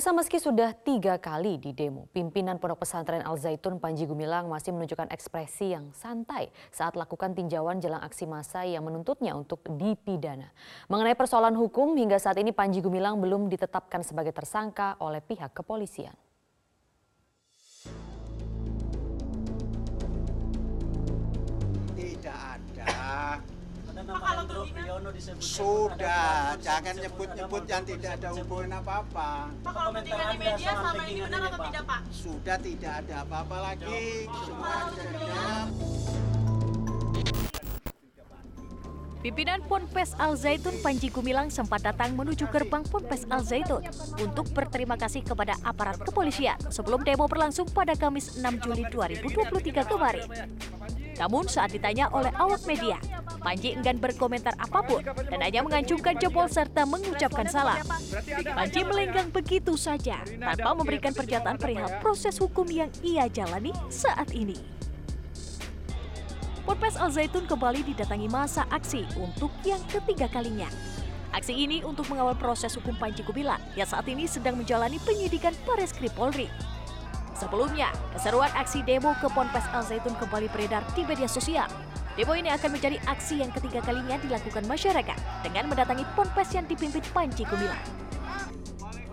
Pemirsa meski sudah tiga kali di demo, pimpinan Pondok Pesantren Al Zaitun Panji Gumilang masih menunjukkan ekspresi yang santai saat lakukan tinjauan jelang aksi massa yang menuntutnya untuk dipidana. Mengenai persoalan hukum, hingga saat ini Panji Gumilang belum ditetapkan sebagai tersangka oleh pihak kepolisian. Sudah, jangan nyebut-nyebut yang tidak ada hubungan apa-apa. Pak, kalau tudingan di media selama ini benar atau tidak, Pak? Sudah tidak ada apa-apa lagi. Semua ada. Pimpinan Ponpes Al Zaitun Panji Gumilang sempat datang menuju gerbang Ponpes Al Zaitun untuk berterima kasih kepada aparat kepolisian sebelum demo berlangsung pada Kamis 6 Juli 2023 kemarin. Namun saat ditanya oleh awak media, Panji enggan berkomentar apa pun dan hanya mengancungkan jempol serta mengucapkan salam. Panji melenggang begitu saja tanpa memberikan pernyataan perihal proses hukum yang ia jalani saat ini. Ponpes Al Zaitun kembali didatangi masa aksi untuk yang ketiga kalinya. Aksi ini untuk mengawal proses hukum Panji Gumilang yang saat ini sedang menjalani penyidikan Bares Krim Polri. Sebelumnya, keseruan aksi demo ke Ponpes Al Zaitun kembali beredar di media sosial. Demo ini akan menjadi aksi yang ketiga kalinya dilakukan masyarakat dengan mendatangi Ponpes yang dipimpin Panji Gumilang.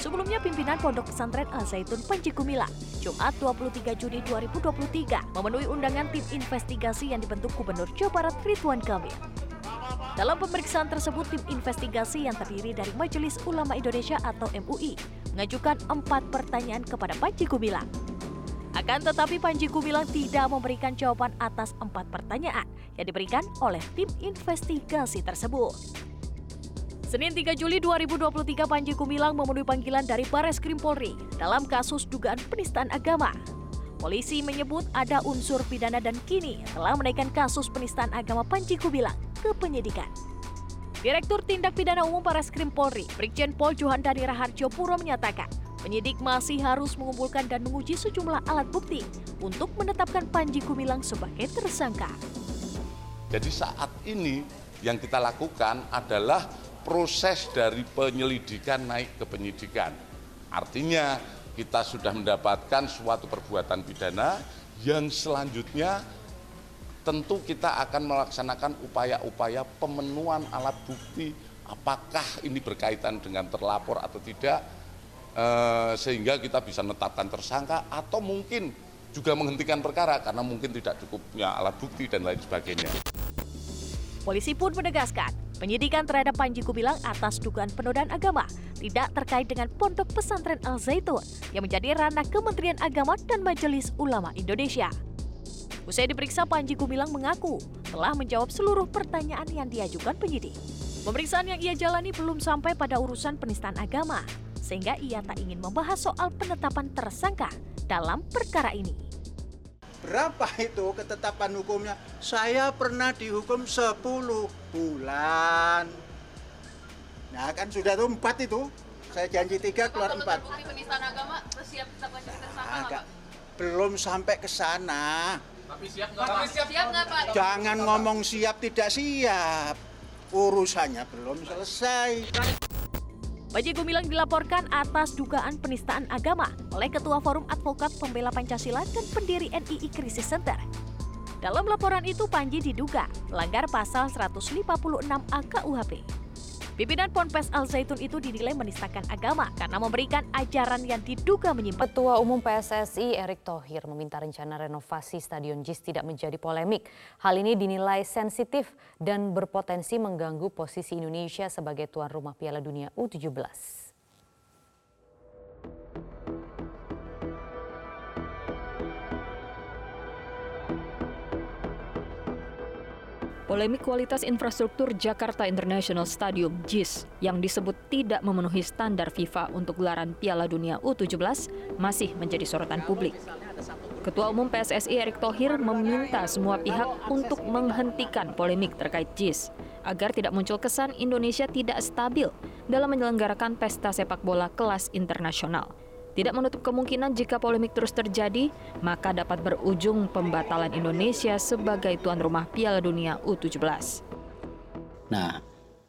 Sebelumnya pimpinan Pondok Pesantren Al Zaitun Panji Gumilang, Jumat 23 Juni 2023 memenuhi undangan tim investigasi yang dibentuk Gubernur Jawa Barat Ridwan Kamil. Dalam pemeriksaan tersebut, tim investigasi yang terdiri dari Majelis Ulama Indonesia atau MUI mengajukan empat pertanyaan kepada Panji Gumilang. Akan tetapi Panji Gumilang tidak memberikan jawaban atas empat pertanyaan yang diberikan oleh tim investigasi tersebut. Senin 3 Juli 2023 Panji Gumilang memenuhi panggilan dari Bares Krim Polri dalam kasus dugaan penistaan agama. Polisi menyebut ada unsur pidana dan kini telah menaikkan kasus penistaan agama Panji Gumilang ke penyidikan. Direktur Tindak Pidana Umum Bares Krim Polri, Brigjen Pol Johandani Raharjo Puro menyatakan, penyidik masih harus mengumpulkan dan menguji sejumlah alat bukti untuk menetapkan Panji Gumilang sebagai tersangka. Jadi saat ini yang kita lakukan adalah proses dari penyelidikan naik ke penyidikan. Artinya kita sudah mendapatkan suatu perbuatan pidana yang selanjutnya tentu kita akan melaksanakan upaya-upaya pemenuhan alat bukti apakah ini berkaitan dengan terlapor atau tidak eh, sehingga kita bisa menetapkan tersangka atau mungkin juga menghentikan perkara karena mungkin tidak cukupnya alat bukti dan lain sebagainya. Polisi pun menegaskan, penyidikan terhadap Panji Gumilang atas dugaan penodaan agama tidak terkait dengan Pondok Pesantren Al Zaitun yang menjadi ranah Kementerian Agama dan Majelis Ulama Indonesia. Usai diperiksa, Panji Gumilang mengaku telah menjawab seluruh pertanyaan yang diajukan penyidik. Pemeriksaan yang ia jalani belum sampai pada urusan penistaan agama, sehingga ia tak ingin membahas soal penetapan tersangka dalam perkara ini. Berapa itu ketetapan hukumnya? Saya pernah dihukum 10 bulan. Nah kan sudah tuh 4 itu. Saya janji 3 keluar 4. bukti penistaan agama, terus siap tetapkan jadi tersangka nggak, Agak. Pak? Belum sampai ke sana. Siap nggak, Pak? Jangan ngomong siap tidak siap. Urusannya belum selesai. Panji Gumilang dilaporkan atas dugaan penistaan agama oleh Ketua Forum Advokat Pembela Pancasila dan pendiri NII Krisis Center. Dalam laporan itu Panji diduga melanggar pasal 156A KUHP. Pimpinan Ponpes Al Zaitun itu dinilai menistakan agama karena memberikan ajaran yang diduga menyimpang. Ketua Umum PSSI Erick Thohir meminta rencana renovasi Stadion JIS tidak menjadi polemik. Hal ini dinilai sensitif dan berpotensi mengganggu posisi Indonesia sebagai tuan rumah Piala Dunia U17. Polemik kualitas infrastruktur Jakarta International Stadium JIS yang disebut tidak memenuhi standar FIFA untuk gelaran Piala Dunia U17 masih menjadi sorotan publik. Ketua Umum PSSI Erick Thohir meminta semua pihak untuk menghentikan polemik terkait JIS agar tidak muncul kesan Indonesia tidak stabil dalam menyelenggarakan pesta sepak bola kelas internasional. Tidak menutup kemungkinan jika polemik terus terjadi, maka dapat berujung pembatalan Indonesia sebagai tuan rumah Piala Dunia U17. Nah,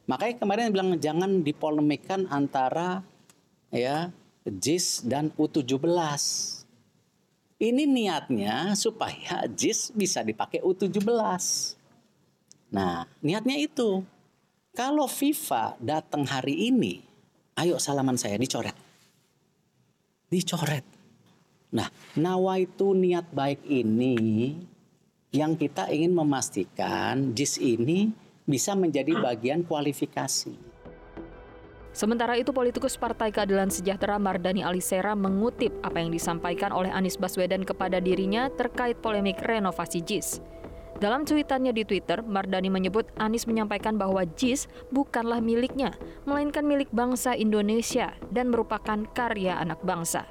makanya kemarin bilang jangan dipolemikkan antara ya JIS dan U17. Ini niatnya supaya JIS bisa dipakai U17. Nah, niatnya itu. Kalau FIFA datang hari ini, ayo salaman saya dicoret. Dicoret. Nah, nawa itu niat baik ini yang kita ingin memastikan JIS ini bisa menjadi bagian kualifikasi. Sementara itu politikus Partai Keadilan Sejahtera Mardani Alisera mengutip apa yang disampaikan oleh Anies Baswedan kepada dirinya terkait polemik renovasi JIS. Dalam cuitannya di Twitter, Mardani menyebut Anies menyampaikan bahwa JIS bukanlah miliknya, melainkan milik bangsa Indonesia dan merupakan karya anak bangsa.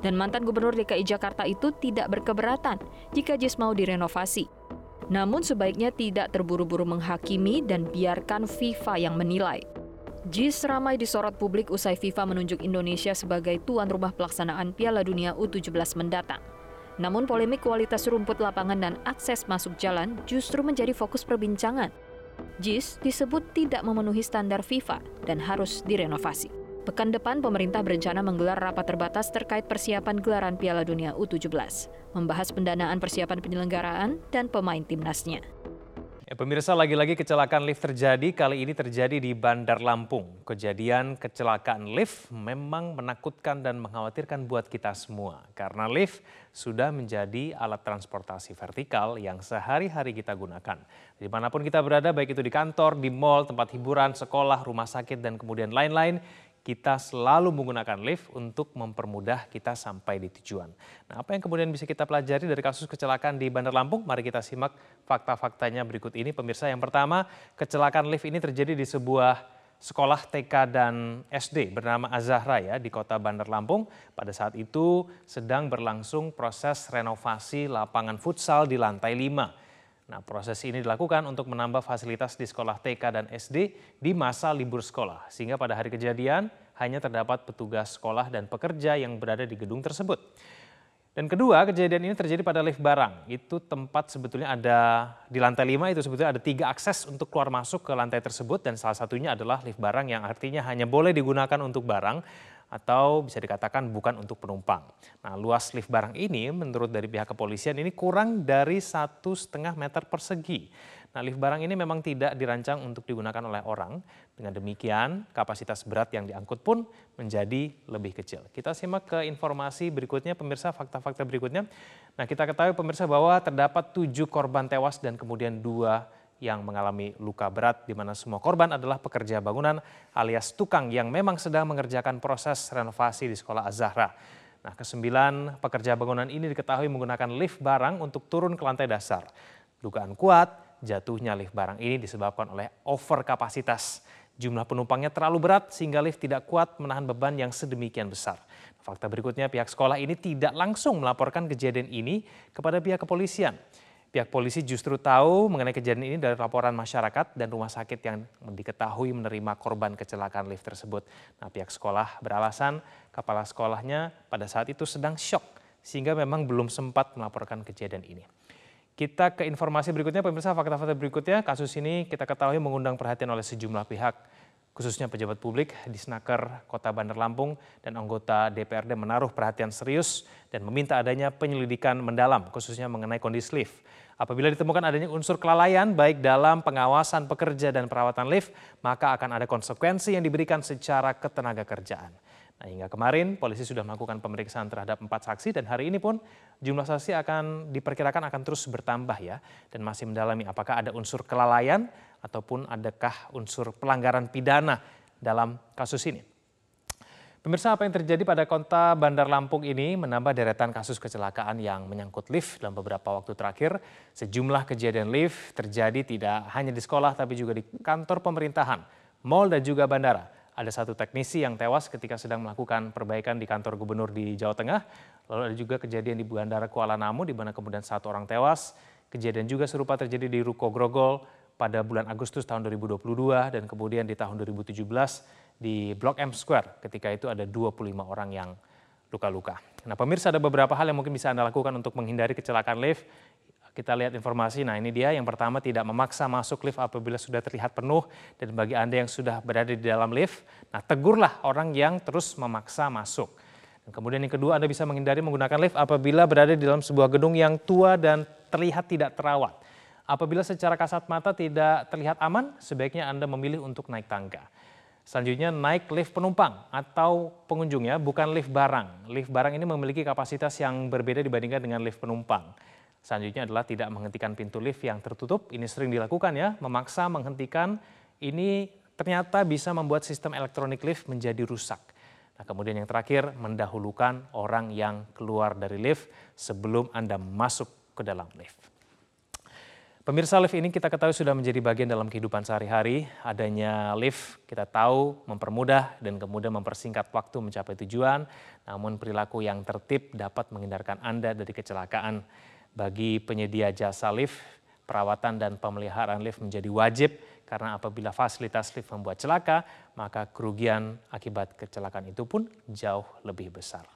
Dan mantan gubernur DKI Jakarta itu tidak berkeberatan jika JIS mau direnovasi. Namun sebaiknya tidak terburu-buru menghakimi dan biarkan FIFA yang menilai. JIS ramai disorot publik usai FIFA menunjuk Indonesia sebagai tuan rumah pelaksanaan Piala Dunia U17 mendatang. Namun polemik kualitas rumput lapangan dan akses masuk jalan justru menjadi fokus perbincangan. JIS disebut tidak memenuhi standar FIFA dan harus direnovasi. Pekan depan pemerintah berencana menggelar rapat terbatas terkait persiapan gelaran Piala Dunia U17, membahas pendanaan persiapan penyelenggaraan dan pemain timnasnya. Ya, pemirsa lagi-lagi kecelakaan lift terjadi, kali ini terjadi di Bandar Lampung. Kejadian kecelakaan lift memang menakutkan dan mengkhawatirkan buat kita semua. Karena lift sudah menjadi alat transportasi vertikal yang sehari-hari kita gunakan. Di mana pun kita berada, baik itu di kantor, di mall, tempat hiburan, sekolah, rumah sakit, dan kemudian lain-lain, kita selalu menggunakan lift untuk mempermudah kita sampai di tujuan. Nah, apa yang kemudian bisa kita pelajari dari kasus kecelakaan di Bandar Lampung? Mari kita simak fakta-faktanya berikut ini. Pemirsa, yang pertama, kecelakaan lift ini terjadi di sebuah sekolah TK dan SD bernama Azahra ya di kota Bandar Lampung. Pada saat itu sedang berlangsung proses renovasi lapangan futsal di lantai 5. Nah, proses ini dilakukan untuk menambah fasilitas di sekolah TK dan SD di masa libur sekolah, sehingga pada hari kejadian hanya terdapat petugas sekolah dan pekerja yang berada di gedung tersebut. Dan kedua, kejadian ini terjadi pada lift barang. Itu tempat sebetulnya ada di lantai 5 itu sebetulnya ada tiga akses untuk keluar masuk ke lantai tersebut dan salah satunya adalah lift barang yang artinya hanya boleh digunakan untuk barang atau bisa dikatakan bukan untuk penumpang. Nah, luas lift barang ini menurut dari pihak kepolisian ini kurang dari satu setengah meter persegi. Nah, lift barang ini memang tidak dirancang untuk digunakan oleh orang. Dengan demikian, kapasitas berat yang diangkut pun menjadi lebih kecil. Kita simak ke informasi berikutnya, pemirsa, fakta-fakta berikutnya. Nah, kita ketahui pemirsa bahwa terdapat tujuh korban tewas dan kemudian dua yang mengalami luka berat di mana semua korban adalah pekerja bangunan alias tukang yang memang sedang mengerjakan proses renovasi di sekolah Az-Zahra. Nah, kesembilan pekerja bangunan ini diketahui menggunakan lift barang untuk turun ke lantai dasar. Dugaan kuat, jatuhnya lift barang ini disebabkan oleh over kapasitas. Jumlah penumpangnya terlalu berat sehingga lift tidak kuat menahan beban yang sedemikian besar. Fakta berikutnya, pihak sekolah ini tidak langsung melaporkan kejadian ini kepada pihak kepolisian. Pihak polisi justru tahu mengenai kejadian ini dari laporan masyarakat dan rumah sakit yang diketahui menerima korban kecelakaan lift tersebut. Nah, pihak sekolah beralasan kepala sekolahnya pada saat itu sedang shock sehingga memang belum sempat melaporkan kejadian ini. Kita ke informasi berikutnya, pemirsa fakta-fakta berikutnya. Kasus ini kita ketahui mengundang perhatian oleh sejumlah pihak, khususnya pejabat publik di Snaker, Kota Bandar Lampung, dan anggota DPRD menaruh perhatian serius dan meminta adanya penyelidikan mendalam, khususnya mengenai kondisi lift. Apabila ditemukan adanya unsur kelalaian baik dalam pengawasan pekerja dan perawatan lift, maka akan ada konsekuensi yang diberikan secara ketenaga kerjaan. Nah, hingga kemarin polisi sudah melakukan pemeriksaan terhadap empat saksi dan hari ini pun jumlah saksi akan diperkirakan akan terus bertambah ya dan masih mendalami apakah ada unsur kelalaian ataupun adakah unsur pelanggaran pidana dalam kasus ini. Pemirsa apa yang terjadi pada kota Bandar Lampung ini menambah deretan kasus kecelakaan yang menyangkut lift dalam beberapa waktu terakhir. Sejumlah kejadian lift terjadi tidak hanya di sekolah tapi juga di kantor pemerintahan, mal dan juga bandara. Ada satu teknisi yang tewas ketika sedang melakukan perbaikan di kantor gubernur di Jawa Tengah. Lalu ada juga kejadian di Bandara Kuala Namu di mana kemudian satu orang tewas. Kejadian juga serupa terjadi di Ruko Grogol pada bulan Agustus tahun 2022 dan kemudian di tahun 2017 di Blok M Square. Ketika itu ada 25 orang yang luka-luka. Nah pemirsa ada beberapa hal yang mungkin bisa Anda lakukan untuk menghindari kecelakaan lift. Kita lihat informasi, nah ini dia yang pertama tidak memaksa masuk lift apabila sudah terlihat penuh. Dan bagi Anda yang sudah berada di dalam lift, nah tegurlah orang yang terus memaksa masuk. kemudian yang kedua, Anda bisa menghindari menggunakan lift apabila berada di dalam sebuah gedung yang tua dan terlihat tidak terawat. Apabila secara kasat mata tidak terlihat aman, sebaiknya Anda memilih untuk naik tangga. Selanjutnya naik lift penumpang atau pengunjungnya bukan lift barang. Lift barang ini memiliki kapasitas yang berbeda dibandingkan dengan lift penumpang. Selanjutnya adalah tidak menghentikan pintu lift yang tertutup. Ini sering dilakukan ya, memaksa menghentikan ini ternyata bisa membuat sistem elektronik lift menjadi rusak. Nah, kemudian yang terakhir, mendahulukan orang yang keluar dari lift sebelum Anda masuk ke dalam lift. Pemirsa lift ini kita ketahui sudah menjadi bagian dalam kehidupan sehari-hari. Adanya lift kita tahu mempermudah dan kemudian mempersingkat waktu mencapai tujuan. Namun perilaku yang tertib dapat menghindarkan Anda dari kecelakaan. Bagi penyedia jasa lift, perawatan dan pemeliharaan lift menjadi wajib karena apabila fasilitas lift membuat celaka, maka kerugian akibat kecelakaan itu pun jauh lebih besar.